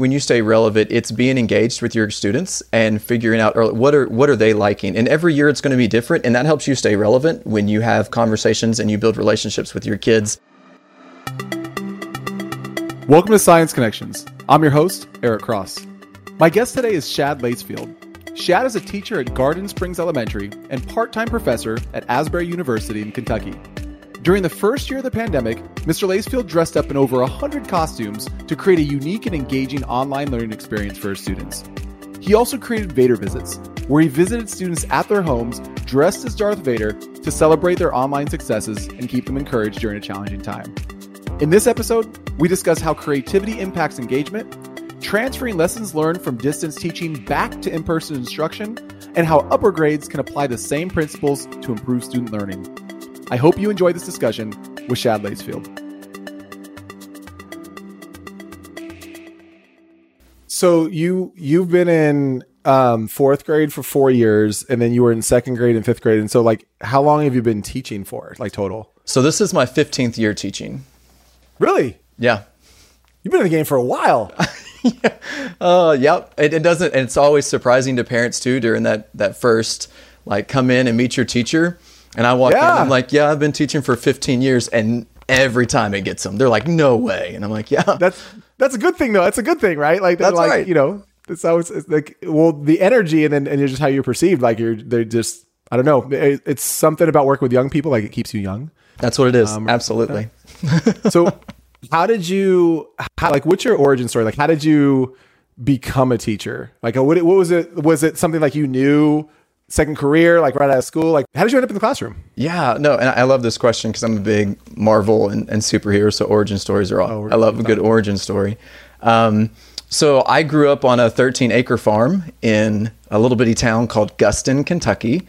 when you stay relevant, it's being engaged with your students and figuring out or what are what are they liking. And every year it's going to be different, and that helps you stay relevant when you have conversations and you build relationships with your kids. Welcome to Science Connections. I'm your host, Eric Cross. My guest today is Shad Lacefield. Shad is a teacher at Garden Springs Elementary and part-time professor at Asbury University in Kentucky. During the first year of the pandemic, Mr. Lacefield dressed up in over 100 costumes to create a unique and engaging online learning experience for his students. He also created Vader Visits, where he visited students at their homes dressed as Darth Vader to celebrate their online successes and keep them encouraged during a challenging time. In this episode, we discuss how creativity impacts engagement, transferring lessons learned from distance teaching back to in person instruction, and how upper grades can apply the same principles to improve student learning. I hope you enjoy this discussion with Shad Lacefield. So you you've been in um, fourth grade for four years, and then you were in second grade and fifth grade. And so, like, how long have you been teaching for, like total? So this is my 15th year teaching. Really? Yeah. You've been in the game for a while. yeah. Uh, yep. It, it doesn't. And it's always surprising to parents too during that that first like come in and meet your teacher and I walk yeah. in, I'm like, yeah, I've been teaching for 15 years, and every time it gets them, they're like, no way, and I'm like, yeah, that's that's a good thing though. That's a good thing, right? Like that's like, right. You know, it's always it's like well, the energy and then and just how you're perceived. Like you're they're just I don't know. It, it's something about working with young people. Like it keeps you young. That's what it is. Um, Absolutely. so, how did you how, like? What's your origin story? Like, how did you become a teacher? Like, what, what was it? Was it something like you knew? Second career, like right out of school? Like, how did you end up in the classroom? Yeah, no, and I love this question because I'm a big Marvel and, and superhero, so origin stories are all. Oh, I love a good origin story. Um, so I grew up on a 13 acre farm in a little bitty town called Guston, Kentucky.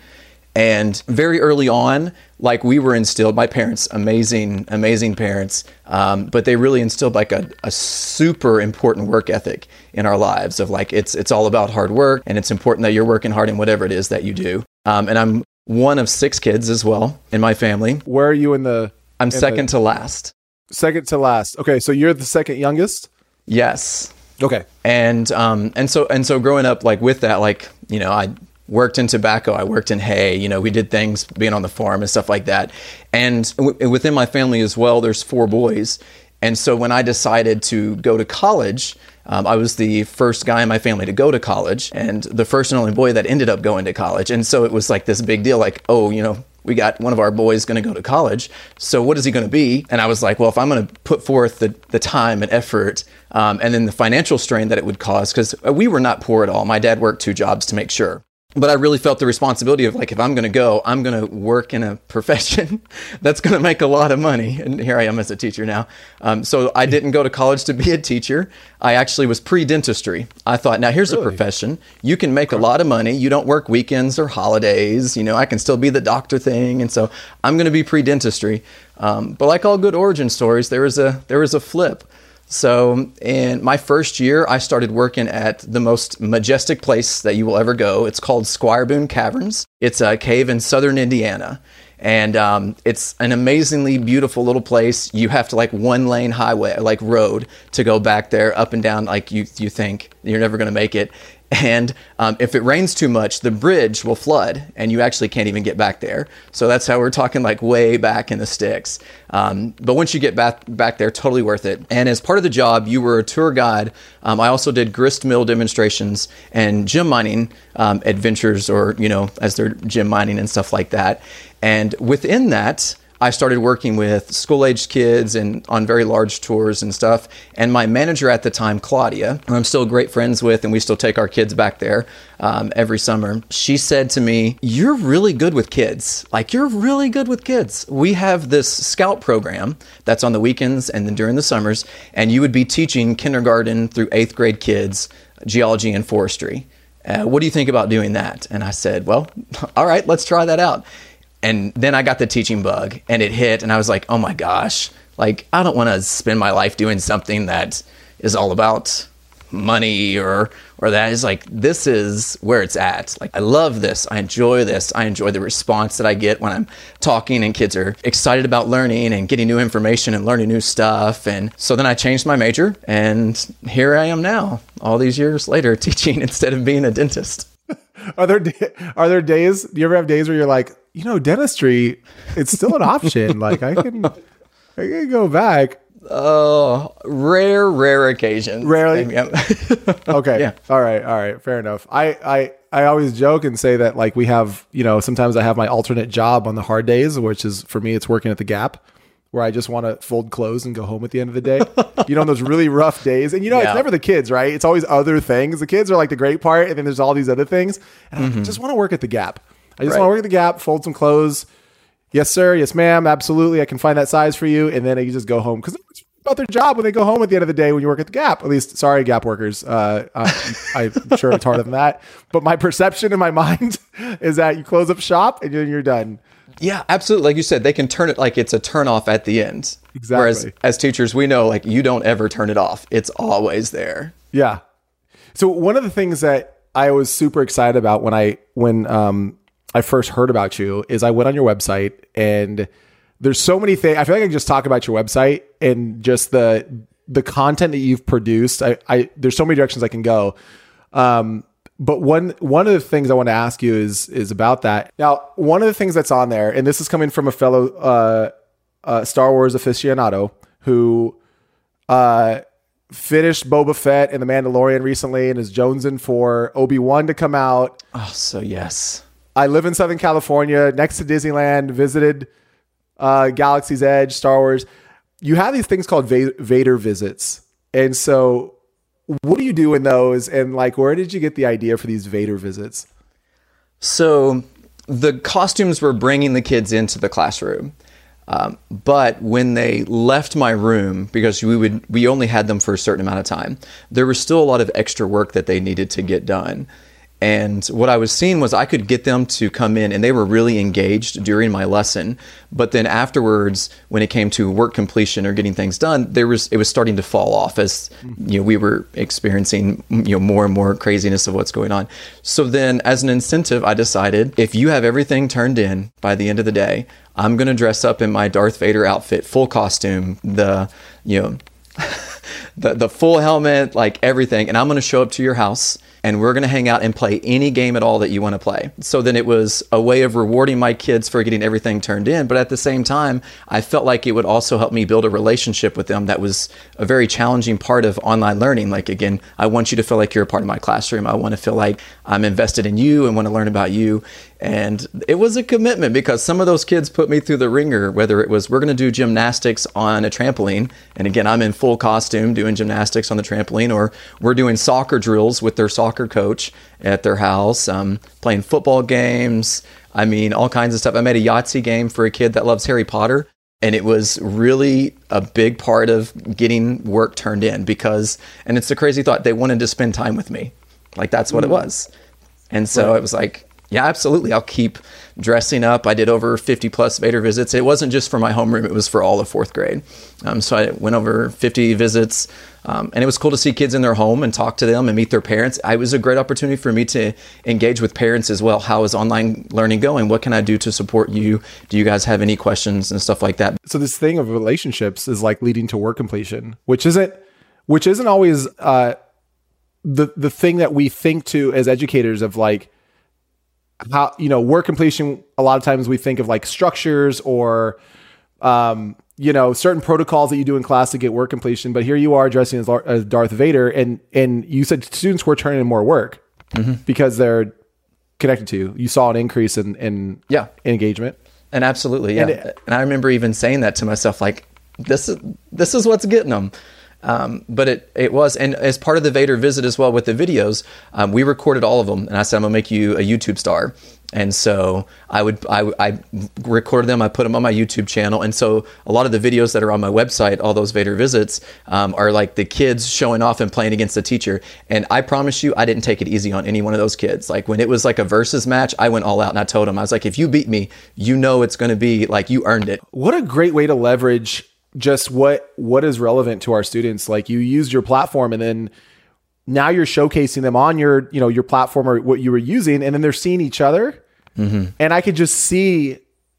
And very early on, like we were instilled, my parents, amazing, amazing parents, um, but they really instilled like a, a super important work ethic in our lives of like it's it's all about hard work and it's important that you're working hard in whatever it is that you do. Um, and I'm one of six kids as well in my family. Where are you in the? I'm in second the, to last. Second to last. Okay, so you're the second youngest. Yes. Okay. And um and so and so growing up like with that like you know I worked in tobacco. I worked in hay. You know, we did things being on the farm and stuff like that. And w- within my family as well, there's four boys. And so when I decided to go to college, um, I was the first guy in my family to go to college and the first and only boy that ended up going to college. And so it was like this big deal like, oh, you know, we got one of our boys going to go to college. So what is he going to be? And I was like, well, if I'm going to put forth the, the time and effort um, and then the financial strain that it would cause, because we were not poor at all. My dad worked two jobs to make sure but I really felt the responsibility of like, if I'm going to go, I'm going to work in a profession that's going to make a lot of money. And here I am as a teacher now. Um, so I didn't go to college to be a teacher. I actually was pre dentistry. I thought, now here's really? a profession. You can make a lot of money. You don't work weekends or holidays. You know, I can still be the doctor thing. And so I'm going to be pre dentistry. Um, but like all good origin stories, there was a there was a flip. So, in my first year, I started working at the most majestic place that you will ever go. It's called Squire Boone Caverns. It's a cave in southern Indiana. And um, it's an amazingly beautiful little place. You have to like one lane highway, like road, to go back there up and down. Like you, you think you're never going to make it. And um, if it rains too much, the bridge will flood and you actually can't even get back there. So that's how we're talking like way back in the sticks. Um, but once you get back, back there, totally worth it. And as part of the job, you were a tour guide. Um, I also did grist mill demonstrations and gem mining um, adventures, or, you know, as they're gem mining and stuff like that. And within that, I started working with school aged kids and on very large tours and stuff. And my manager at the time, Claudia, who I'm still great friends with, and we still take our kids back there um, every summer, she said to me, You're really good with kids. Like, you're really good with kids. We have this scout program that's on the weekends and then during the summers, and you would be teaching kindergarten through eighth grade kids geology and forestry. Uh, what do you think about doing that? And I said, Well, all right, let's try that out. And then I got the teaching bug and it hit, and I was like, oh my gosh, like I don't want to spend my life doing something that is all about money or or that. Is like this is where it's at. Like i love this. I enjoy this. I enjoy the response that i get when i'm talking and kids are excited about learning and getting new information and learning new stuff. And so then i changed my major and here i am now all these years later teaching instead of being a dentist. Are there are there days do you ever have days where you're like you know dentistry it's still an option like i can i can go back Oh, rare, rare occasions. Rarely. okay. Yeah. All right. All right. Fair enough. I, I, I always joke and say that like we have, you know, sometimes I have my alternate job on the hard days, which is for me, it's working at the Gap, where I just want to fold clothes and go home at the end of the day. you know, those really rough days, and you know, yeah. it's never the kids, right? It's always other things. The kids are like the great part, and then there's all these other things. And mm-hmm. I just want to work at the Gap. I just right. want to work at the Gap, fold some clothes. Yes, sir. Yes, ma'am. Absolutely. I can find that size for you. And then you just go home because about their job when they go home at the end of the day when you work at the Gap. At least, sorry, Gap workers. Uh, I, am sure it's harder than that. But my perception in my mind is that you close up shop and you're done. Yeah, absolutely. Like you said, they can turn it like it's a turn off at the end. Exactly. Whereas as teachers, we know like you don't ever turn it off. It's always there. Yeah. So one of the things that I was super excited about when I when um I first heard about you is I went on your website and there's so many things. I feel like I can just talk about your website and just the the content that you've produced. I, I there's so many directions I can go. Um, but one one of the things I want to ask you is is about that. Now, one of the things that's on there, and this is coming from a fellow uh, uh, Star Wars aficionado who uh, finished Boba Fett and The Mandalorian recently, and is jonesing for Obi Wan to come out. Oh, so yes. I live in Southern California, next to Disneyland. Visited uh, Galaxy's Edge, Star Wars. You have these things called Vader visits, and so what do you do in those? And like, where did you get the idea for these Vader visits? So the costumes were bringing the kids into the classroom. Um, but when they left my room, because we would we only had them for a certain amount of time, there was still a lot of extra work that they needed to get done. And what I was seeing was I could get them to come in and they were really engaged during my lesson. But then afterwards, when it came to work completion or getting things done, there was it was starting to fall off as you know we were experiencing you know more and more craziness of what's going on. So then as an incentive, I decided if you have everything turned in by the end of the day, I'm gonna dress up in my Darth Vader outfit, full costume, the you know the the full helmet, like everything, and I'm gonna show up to your house and we're going to hang out and play any game at all that you want to play. So then it was a way of rewarding my kids for getting everything turned in, but at the same time, I felt like it would also help me build a relationship with them that was a very challenging part of online learning. Like again, I want you to feel like you're a part of my classroom. I want to feel like I'm invested in you and want to learn about you. And it was a commitment because some of those kids put me through the ringer, whether it was we're going to do gymnastics on a trampoline. And again, I'm in full costume doing gymnastics on the trampoline, or we're doing soccer drills with their soccer coach at their house, um, playing football games. I mean, all kinds of stuff. I made a Yahtzee game for a kid that loves Harry Potter. And it was really a big part of getting work turned in because, and it's a crazy thought, they wanted to spend time with me. Like that's what mm. it was. And so right. it was like, yeah, absolutely. I'll keep dressing up. I did over 50 plus Vader visits. It wasn't just for my homeroom, it was for all of fourth grade. Um, so I went over 50 visits. Um, and it was cool to see kids in their home and talk to them and meet their parents. It was a great opportunity for me to engage with parents as well. How is online learning going? What can I do to support you? Do you guys have any questions and stuff like that? So this thing of relationships is like leading to work completion, which isn't, which isn't always uh, the the thing that we think to as educators of like how you know work completion a lot of times we think of like structures or um, you know certain protocols that you do in class to get work completion but here you are dressing as, as darth vader and and you said students were turning in more work mm-hmm. because they're connected to you. You saw an increase in in yeah. engagement. And absolutely yeah. And, it, and i remember even saying that to myself like this is this is what's getting them um, but it, it was, and as part of the Vader visit as well with the videos, um, we recorded all of them, and I said I'm gonna make you a YouTube star. And so I would I, I recorded them, I put them on my YouTube channel, and so a lot of the videos that are on my website, all those Vader visits, um, are like the kids showing off and playing against the teacher. And I promise you, I didn't take it easy on any one of those kids. Like when it was like a versus match, I went all out and I told them I was like, if you beat me, you know it's to be like you earned it. What a great way to leverage just what what is relevant to our students. Like you used your platform and then now you're showcasing them on your you know your platform or what you were using, and then they're seeing each other, and I could just see,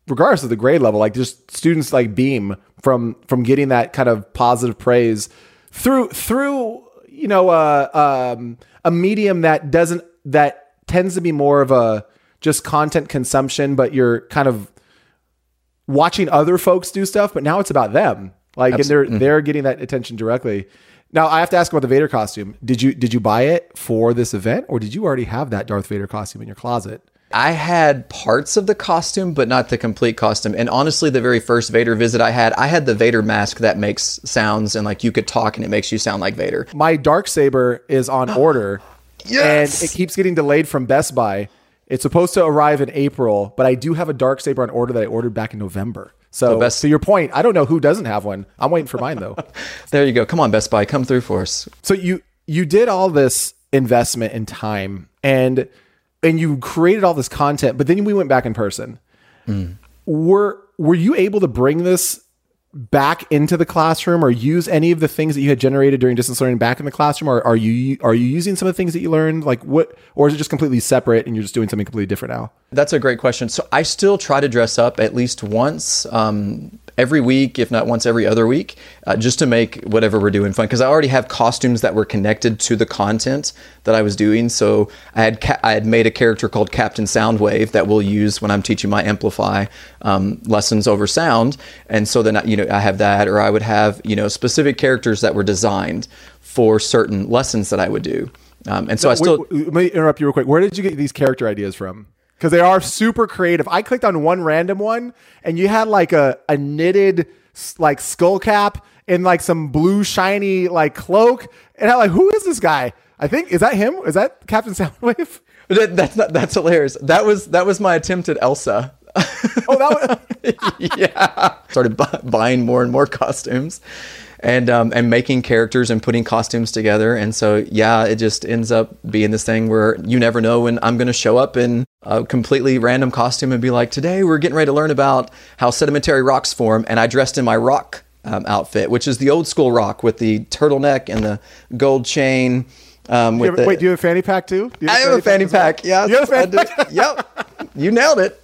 regardless of the grade level, like just students like beam from from getting that kind of positive praise through through you know uh, um, a medium that doesn't that tends to be more of a just content consumption, but you're kind of watching other folks do stuff, but now it's about them. Like and they're mm-hmm. they're getting that attention directly. Now I have to ask about the Vader costume. Did you did you buy it for this event, or did you already have that Darth Vader costume in your closet? I had parts of the costume, but not the complete costume. And honestly, the very first Vader visit I had, I had the Vader mask that makes sounds and like you could talk and it makes you sound like Vader. My dark saber is on order, Yes! and it keeps getting delayed from Best Buy. It's supposed to arrive in April, but I do have a dark saber on order that I ordered back in November. So, best- to your point, I don't know who doesn't have one. I'm waiting for mine though. There you go. Come on, Best Buy, come through for us. So you you did all this investment in time and and you created all this content, but then we went back in person. Mm. Were were you able to bring this back into the classroom or use any of the things that you had generated during distance learning back in the classroom? Or are you are you using some of the things that you learned? Like what or is it just completely separate and you're just doing something completely different now? That's a great question. So I still try to dress up at least once um, every week, if not once every other week, uh, just to make whatever we're doing fun. Because I already have costumes that were connected to the content that I was doing. So I had ca- I had made a character called Captain Soundwave that we'll use when I'm teaching my Amplify um, lessons over sound. And so then I- you know I have that, or I would have you know specific characters that were designed for certain lessons that I would do. Um, and so I still. Wait, wait, let me interrupt you real quick where did you get these character ideas from because they are super creative. I clicked on one random one and you had like a, a knitted like skull cap and like some blue shiny like cloak and i'm like who is this guy? I think is that him? Is that captain soundwave? That, that's not, that's hilarious. That was that was my attempt at Elsa. oh that was yeah, started bu- buying more and more costumes, and um, and making characters and putting costumes together. And so yeah, it just ends up being this thing where you never know when I'm going to show up in a completely random costume and be like, today we're getting ready to learn about how sedimentary rocks form, and I dressed in my rock um, outfit, which is the old school rock with the turtleneck and the gold chain. Um, with have- the, wait do you have a fanny pack too Do you I have a fanny pack. Yeah, you have a fanny pack Yep, you nailed it.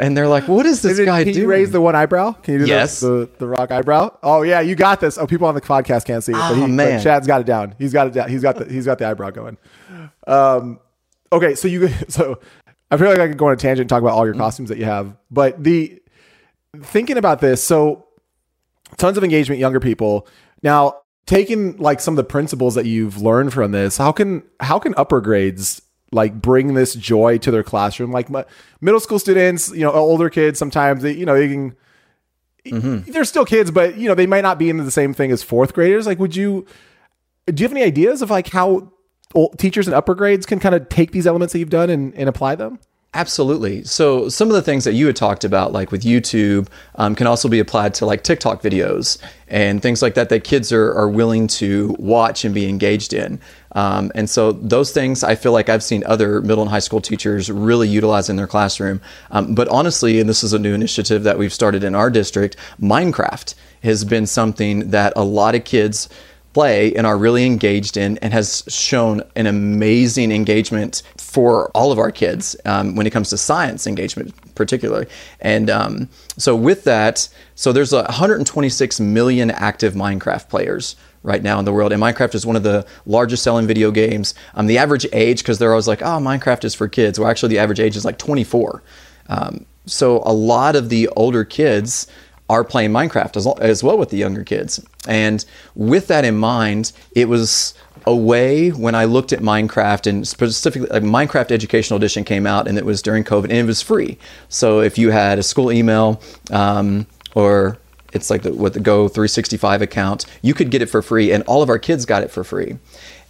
And they're like, "What is this guy can doing?" you raise the one eyebrow? Can you do the- Yes. the, the, rock eyebrow? Oh yeah, you got this. Oh, people on the podcast can't see it, but, Oh, he, but man. Shad's got it down. He's got it down. He's got the he's got the eyebrow going. Um, okay, so you so I feel like I could go on a tangent and talk about all your costumes that you have, but the thinking about this, so tons of engagement, younger people. Now, taking like some of the principles that you've learned from this, how can how can upper grades like bring this joy to their classroom? Like my, middle school students, you know, older kids, sometimes they, you know, they can. They're still kids, but you know they might not be into the same thing as fourth graders. Like, would you? Do you have any ideas of like how teachers in upper grades can kind of take these elements that you've done and, and apply them? Absolutely. So some of the things that you had talked about, like with YouTube, um, can also be applied to like TikTok videos and things like that that kids are, are willing to watch and be engaged in. Um, and so those things I feel like I've seen other middle and high school teachers really utilize in their classroom. Um, but honestly, and this is a new initiative that we've started in our district, Minecraft has been something that a lot of kids play and are really engaged in and has shown an amazing engagement for all of our kids um, when it comes to science engagement particularly and um, so with that so there's 126 million active minecraft players right now in the world and minecraft is one of the largest selling video games um, the average age because they're always like oh minecraft is for kids well actually the average age is like 24 um, so a lot of the older kids are playing Minecraft as, as well with the younger kids. And with that in mind, it was a way when I looked at Minecraft and specifically like Minecraft Educational Edition came out and it was during COVID and it was free. So if you had a school email um, or it's like the, with the Go 365 account, you could get it for free, and all of our kids got it for free.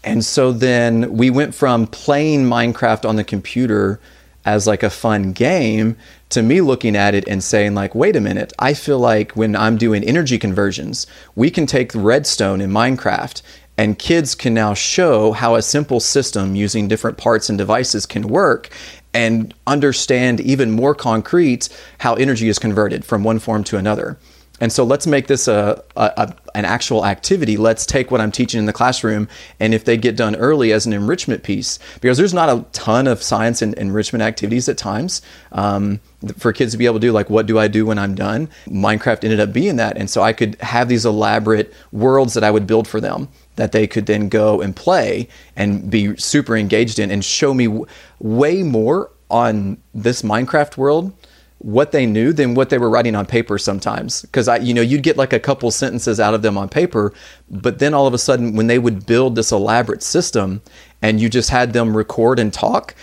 And so then we went from playing Minecraft on the computer as like a fun game to me looking at it and saying like wait a minute. I feel like when i'm doing energy conversions we can take redstone in minecraft and kids can now show how a simple system using different parts and devices can work and understand even more concrete how energy is converted from one form to another And so let's make this a, a, a, an actual activity. Let's take what I'm teaching in the classroom, and if they get done early as an enrichment piece, because there's not a ton of science and enrichment activities at times um, for kids to be able to do. Like, what do I do when I'm done? Minecraft ended up being that, and so I could have these elaborate worlds that I would build for them that they could then go and play and be super engaged in, and show me w- way more on this Minecraft world what they knew than what they were writing on paper sometimes. Because i you know you'd get like a couple sentences out of them on paper but then all of a sudden when they would build this elaborate system and you just had them record and talk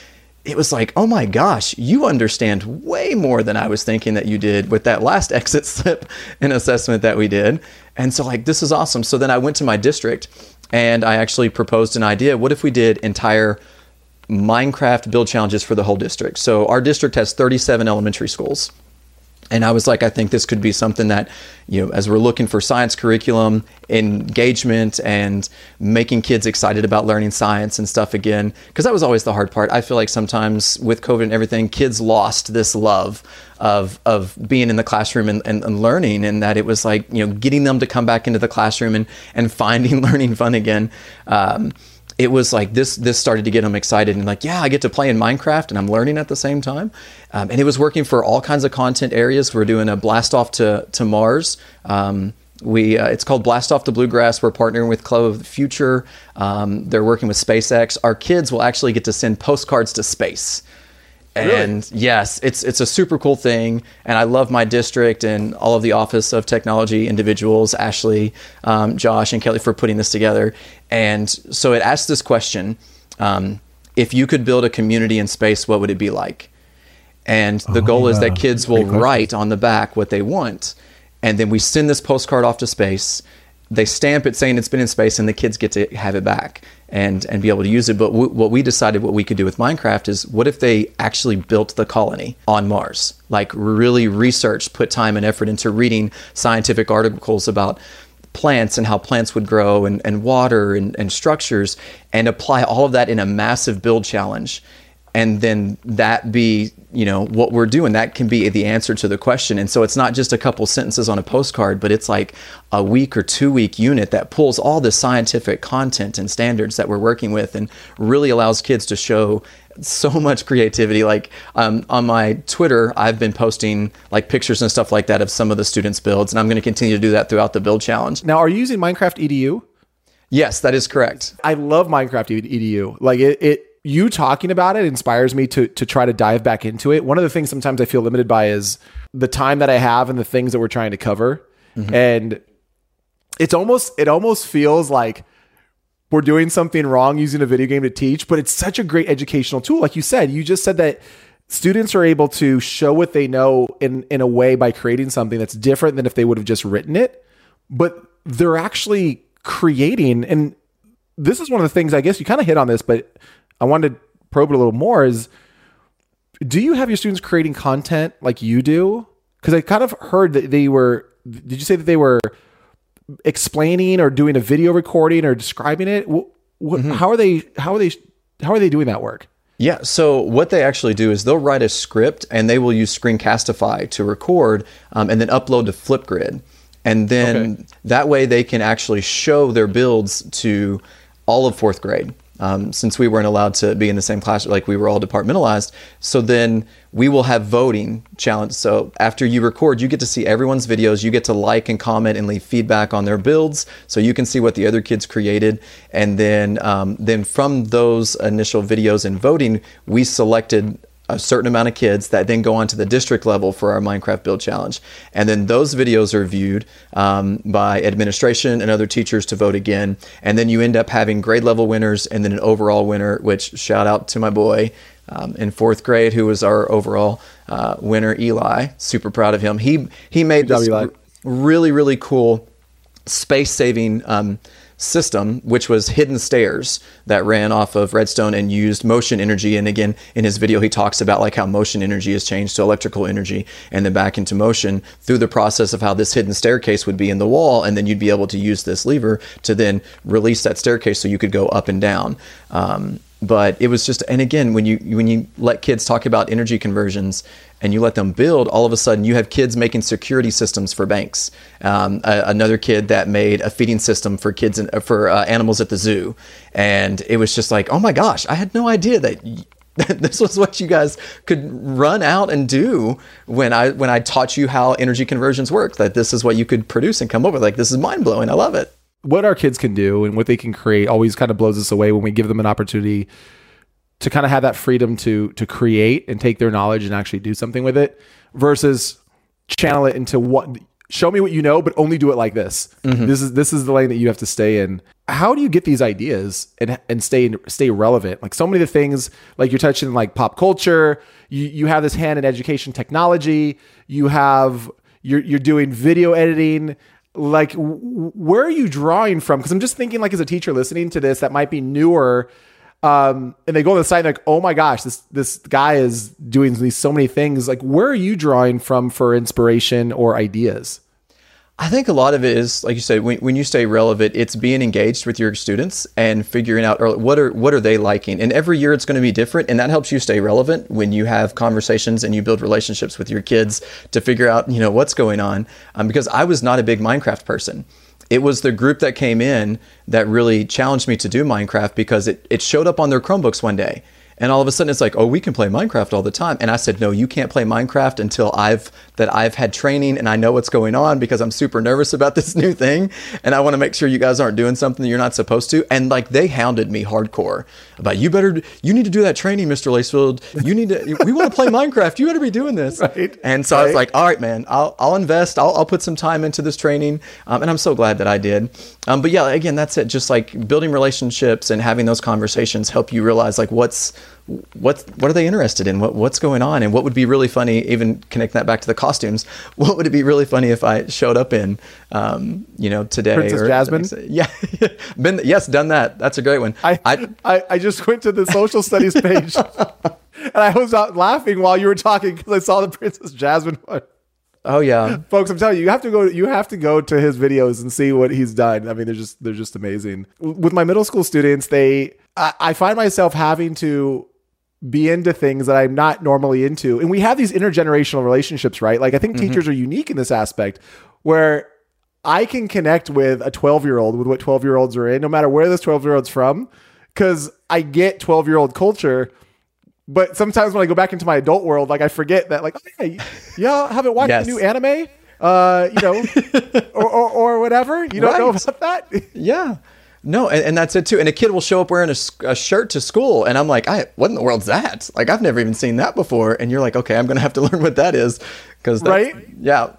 it was like oh my gosh you understand way more than i was thinking that you did with that last exit slip and assessment that we did. And so like this is awesome. So then i went to my district and i actually proposed an idea. What if we did entire Minecraft build challenges for the whole district. So our district has 37 elementary schools. And I was like, I think this could be something that, you know, as we're looking for science curriculum, engagement, and making kids excited about learning science and stuff again, because that was always the hard part. I feel like sometimes with COVID and everything, kids lost this love of of being in the classroom and, and, and learning, and that it was like, you know, getting them to come back into the classroom and and finding learning fun again. Um, it was like this this started to get them excited and like yeah i get to play in minecraft and i'm learning at the same time. Um, and it was working for all kinds of content areas. We're doing a blast off to, to mars. Um, we uh, it's called blast off to bluegrass. We're partnering with club of the future. Um, they're working with spacex. Our kids will actually get to send postcards to space and really? yes, it's it's a super cool thing, and I love my district and all of the Office of Technology individuals, Ashley, um, Josh, and Kelly for putting this together. And so it asks this question: um, If you could build a community in space, what would it be like? And the oh, goal yeah. is that kids will write on the back what they want, and then we send this postcard off to space. They stamp it saying it's been in space, and the kids get to have it back and and be able to use it. But w- what we decided what we could do with Minecraft is what if they actually built the colony on Mars? Like really researched, put time and effort into reading scientific articles about plants and how plants would grow and, and water and, and structures and apply all of that in a massive build challenge and then that be you know what we're doing. That can be the answer to the question. And so it's not just a couple sentences on a postcard but it's like a week or two week unit that pulls all the scientific content and standards that we're working with and really allows kids to show so much creativity. Like um, on my twitter i've been posting like pictures and stuff like that of some of the students builds and i'm going to continue to do that throughout the build challenge. Now are you using minecraft edu Yes, that is correct. I love Minecraft EDU. Like it, it you talking about it inspires me to to try to dive back into it. One of the things sometimes I feel limited by is the time that I have and the things that we're trying to cover. Mm-hmm. And it's almost it almost feels like we're doing something wrong using a video game to teach, but it's such a great educational tool. Like you said, you just said that students are able to show what they know in in a way by creating something that's different than if they would have just written it. But they're actually creating and this is one of the things I guess you kind of hit on this, but I wanted to probe it a little more is do you have your students creating content like you do? Because I kind of heard that they were, did you say that they were explaining or doing a video recording or describing it? mm-hmm. How are they, how are they, how are they doing that work? Yeah, so what they actually do is they'll write a script and they will use Screencastify to record um, and then upload to Flipgrid. And then okay. that way they can actually show their builds to all of fourth grade um, since we weren't allowed to be in the same class, like we were all departmentalized. So then we will have voting challenge. So after you record, you get to see everyone's videos. You get to like and comment and leave feedback on their builds, so you can see what the other kids created. And then, um, then from those initial videos and voting, we selected a certain amount of kids that then go on to the district level for our Minecraft Build Challenge. And then those videos are viewed um, by administration and other teachers to vote again. And then you end up having grade level winners and then an overall winner, which shout out to my boy um, in fourth grade, who was our overall uh, winner, Eli. Super proud of him. He, he made Good this job, really, really cool space saving. Um, system, which was hidden stairs that ran off of redstone and used motion energy. And again, in his video, he talks about like how motion energy is changed to electrical energy and then back into motion through the process of how this hidden staircase would be in the wall. And then you'd be able to use this lever to then release that staircase so you could go up and down. Um, but it was just and again when you when you let kids talk about energy conversions and you let them build all of a sudden you have kids making security systems for banks um, a, another kid that made a feeding system for kids for uh, animals at the zoo and it was just like oh my gosh i had no idea that this was what you guys could run out and do when I when I taught you how energy conversions work. That this is what you could produce and come with. Like this is mind blowing. I love it. What our kids can do and what they can create always kind of blows us away when we give them an opportunity to kind of have that freedom to to create and take their knowledge and actually do something with it versus channel it into what show me what you know, but only do it like this. Mm-hmm. This is this is the lane that you have to stay in. How do you get these ideas and and stay stay relevant? Like so many of the things, like you're touching like pop culture. You you have this hand in education technology. You have you're you're doing video editing. Like where are you drawing from? Because I'm just thinking like as a teacher listening to this that might be newer. Um, and they go on the site and like, oh my gosh, this this guy is doing these so many things. Like, where are you drawing from for inspiration or ideas? I think a lot of it is, like you said, when, when you stay relevant, it's being engaged with your students and figuring out what are what are they liking. And every year it's going to be different, and that helps you stay relevant when you have conversations and you build relationships with your kids to figure out you know what's going on. Um, because I was not a big Minecraft person it was the group that came in that really challenged me to do Minecraft because it, it showed up on their Chromebooks one day. And all of a sudden it's like, oh, we can play Minecraft all the time. And I said, no, you can't play Minecraft until I've that I've had training and I know what's going on because I'm super nervous about this new thing. And I want to make sure you guys aren't doing something you're not supposed to. And like they hounded me hardcore about you better you need to do that training, Mr. Lacefield. You need to we want to play Minecraft. You better be doing this. Right. And so right. I was like, all right, man, I'll I'll invest. I'll I'll put some time into this training. Um, and I'm so glad that I did. Um, but yeah, again, that's it. Just like building relationships and having those conversations help you realize like what's what what are they interested in? What what's going on? And what would be really funny? Even connect that back to the costumes. What would it be really funny if I showed up in, um, you know, today? Princess or, Jasmine. Yeah, been yes, done that. That's a great one. I I, I just went to the social studies page, and I was out laughing while you were talking because I saw the Princess Jasmine one. Oh yeah, folks! I'm telling you, you have to go. You have to go to his videos and see what he's done. I mean, they're just they're just amazing. With my middle school students, they I, I find myself having to be into things that I'm not normally into. And we have these intergenerational relationships, right? Like I think mm-hmm. teachers are unique in this aspect where I can connect with a 12 year old with what 12 year olds are in, no matter where this 12 year old's from, because I get 12 year old culture. But sometimes when I go back into my adult world, like I forget that, like, oh, yeah, y'all haven't watched yes. the new anime, uh, you know, or, or, or, whatever. You don't right. know about that? yeah. No, and, and, that's it too. And a kid will show up wearing a, a, shirt to school, and I'm like, I, what in the world's that? Like, I've never even seen that before. And you're like, okay, I'm going to have to learn what that is, because right, yeah.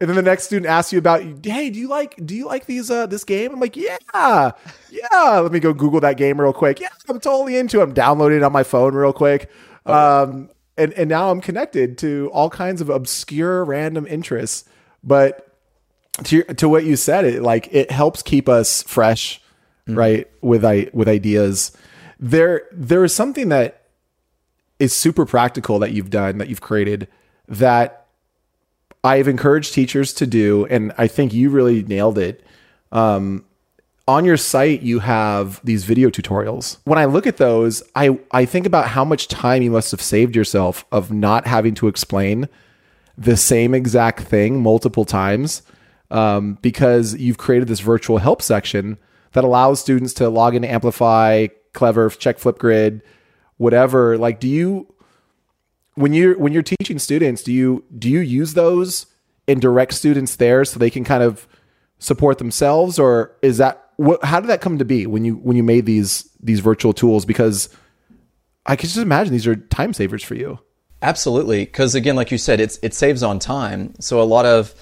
And then the next student asks you about, hey, do you like do you like these uh this game? I'm like, yeah, yeah. Let me go Google that game real quick. Yeah, I'm totally into. it. I'm downloading it on my phone real quick. Um, and and now I'm connected to all kinds of obscure random interests, but to to what you said, it like it helps keep us fresh, mm. right? With I with ideas. There there is something that is super practical that you've done that you've created that I've encouraged teachers to do, and I think you really nailed it. Um, on your site, you have these video tutorials. When I look at those, I, I think about how much time you must have saved yourself of not having to explain the same exact thing multiple times um, because you've created this virtual help section that allows students to log into Amplify, Clever, check Flipgrid, whatever. Like, do you when you're when you're teaching students, do you do you use those and direct students there so they can kind of support themselves, or is that what? How did that come to be when you when you made these these virtual tools? Because I can just imagine these are time savers for you. Absolutely, because again, like you said, it's it saves on time. So a lot of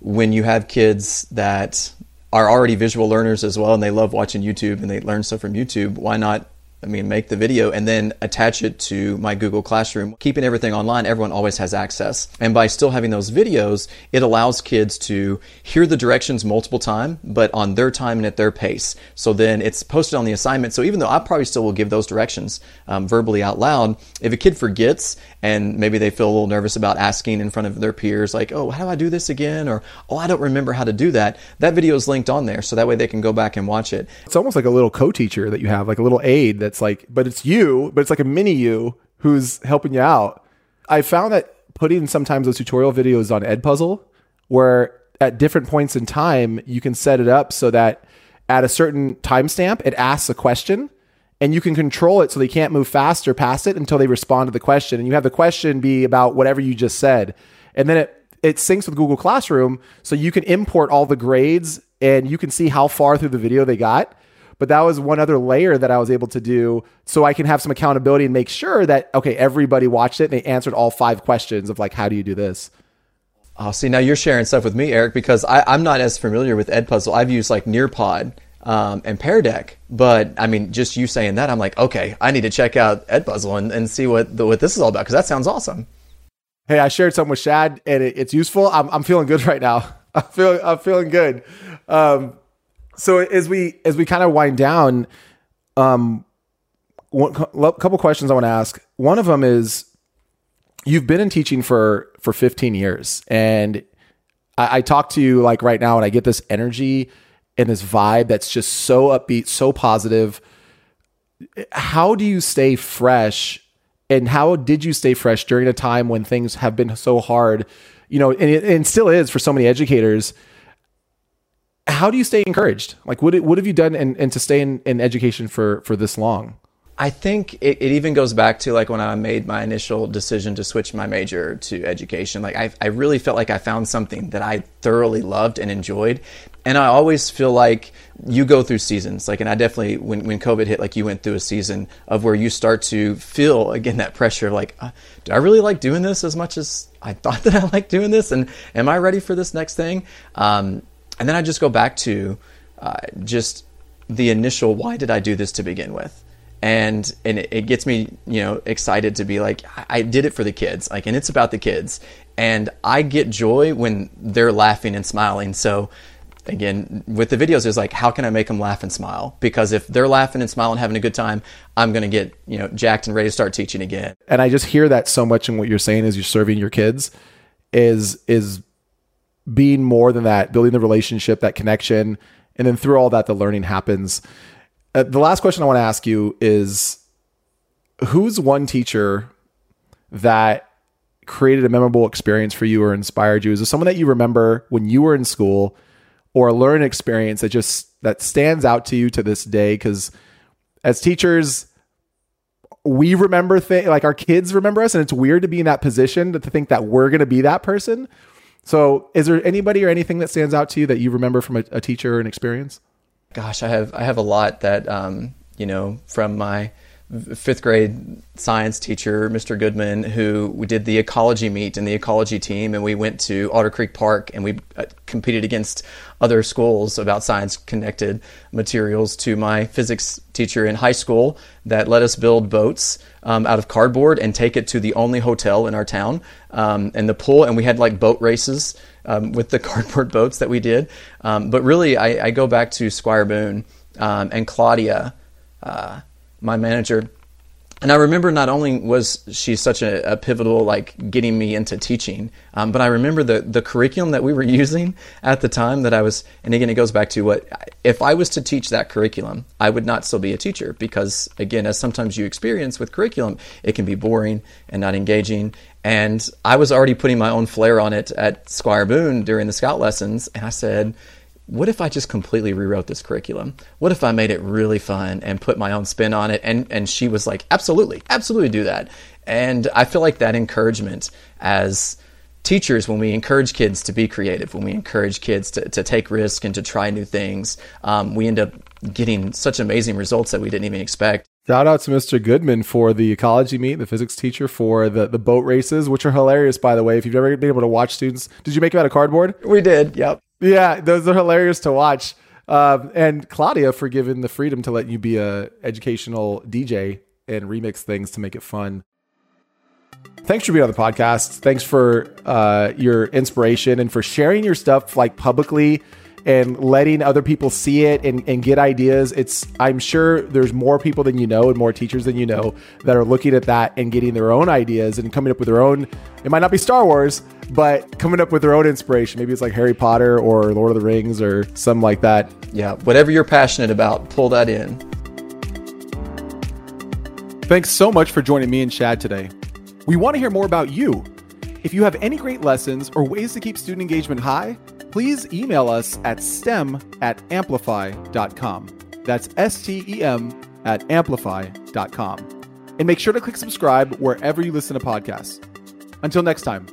when you have kids that are already visual learners as well and they love watching YouTube and they learn stuff from YouTube, why not I mean, make the video and then attach it to my Google Classroom. Keeping everything online, everyone always has access. And by still having those videos, it allows kids to hear the directions multiple times, but on their time and at their pace. So then it's posted on the assignment. So even though I probably still will give those directions um, verbally out loud, if a kid forgets and maybe they feel a little nervous about asking in front of their peers, like, oh, how do I do this again? Or, oh, I don't remember how to do that, that video is linked on there. So that way they can go back and watch it. It's almost like a little co teacher that you have, like a little aid that's like, but it's you, but it's like a mini you who's helping you out. I found that putting sometimes those tutorial videos on Edpuzzle, where at different points in time you can set it up so that at a certain timestamp it asks a question and you can control it so they can't move faster past it until they respond to the question. And you have the question be about whatever you just said. And then it it syncs with Google Classroom so you can import all the grades and you can see how far through the video they got but that was one other layer that I was able to do so I can have some accountability and make sure that okay everybody watched it and they answered all five questions of like how do you do this Oh, see, now you're sharing stuff with me, Eric, because I, I'm not as familiar with Edpuzzle. I've used like Nearpod um, and Pear Deck, but I mean, just you saying that, I'm like, okay, I need to check out Edpuzzle and, and see what the, what this is all about because that sounds awesome. Hey, I shared something with Shad and it, it's useful. I'm, I'm feeling good right now. I'm feeling I'm feeling good. Um, so as we as we kind of wind down, um, one couple questions I want to ask. One of them is you've been in teaching for for 15 years and I, I talk to you like right now and I get this energy and this vibe that's just so upbeat, so positive. How do you stay fresh? And how did you stay fresh during a time when things have been so hard? You know, and it and still is for so many educators. How do you stay encouraged? Like, what what have you done and, to stay in, in education for for this long? I think it, it even goes back to like when I made my initial decision to switch my major to education. Like I, I really felt like I found something that I thoroughly loved and enjoyed. And I always feel like you go through seasons. Like, and I definitely, when, when COVID hit, like you went through a season of where you start to feel again that pressure of like, uh, do I really like doing this as much as I thought that I liked doing this? And am I ready for this next thing? Um, and then I just go back to uh, just the initial why did I do this to begin with? and and it, it, gets me you know excited to be like I did it for the kids like and it's about the kids. And I get joy when they're laughing and smiling. So again with the videos is like how can I make them laugh and smile? Because if they're laughing and smiling having a good time I'm going to get you know jacked and ready to start teaching again. And I just hear that so much in what you're saying as you're serving your kids is is being more than that building the relationship that connection and then through all that the learning happens uh, the last question I want to ask you is who's one teacher that created a memorable experience for you or inspired you? Is there someone that you remember when you were in school or a learning experience that just that stands out to you to this day? Because as teachers, we remember things like our kids remember us, and it's weird to be in that position to think that we're going to be that person. So, is there anybody or anything that stands out to you that you remember from a, a teacher or an experience? gosh, I have I have a lot that um, you know from my fifth grade science teacher, Mr. Goodman, who we did the ecology meet and the ecology team, and we went to Otter Creek Park and we uh, competed against other schools about science connected materials. To my physics teacher in high school that let us build boats um, out of cardboard and take it to the only hotel in our town um, and the pool, and we had like boat races um, with the cardboard boats that we did. Um, but really, I, I, go back to Squire Boone um, and Claudia, uh, my manager. And I remember not only was she such a, a pivotal, like getting me into teaching, um, but I remember the the curriculum that we were using at the time that I was. And again, it goes back to what if I was to teach that curriculum, I would not still be a teacher because again, as sometimes you experience with curriculum, it can be boring and not engaging. And I was already putting my own flair on it at Squire Boone during the scout lessons. And I said, what if I just completely rewrote this curriculum? What if I made it really fun and put my own spin on it? And, and she was like, absolutely, absolutely do that. And I feel like that encouragement as teachers, when we encourage kids to be creative, when we encourage kids to, to take risks and to try new things, um, we end up getting such amazing results that we didn't even expect. Shout out to Mr. Goodman for the ecology meet, the physics teacher for the, the boat races, which are hilarious, by the way. If you've ever been able to watch students, did you make them out of cardboard? We did, yep. Yeah, those are hilarious to watch. Um, and Claudia for giving the freedom to let you be a educational DJ and remix things to make it fun. Thanks for being on the podcast. Thanks for uh, your inspiration and for sharing your stuff like publicly and letting other people see it and, and get ideas. It's I'm sure there's more people than you know and more teachers than you know that are looking at that and getting their own ideas and coming up with their own. It might not be Star Wars, but coming up with their own inspiration. Maybe it's like Harry Potter or Lord of the Rings or something like that. Yeah, whatever you're passionate about, pull that in. Thanks so much for joining me and Shad today. We want to hear more about you. If you have any great lessons or ways to keep student engagement high, please email us at stem at amplify.com. That's S T E M at amplify.com. And make sure to click subscribe wherever you listen to podcasts. Until next time.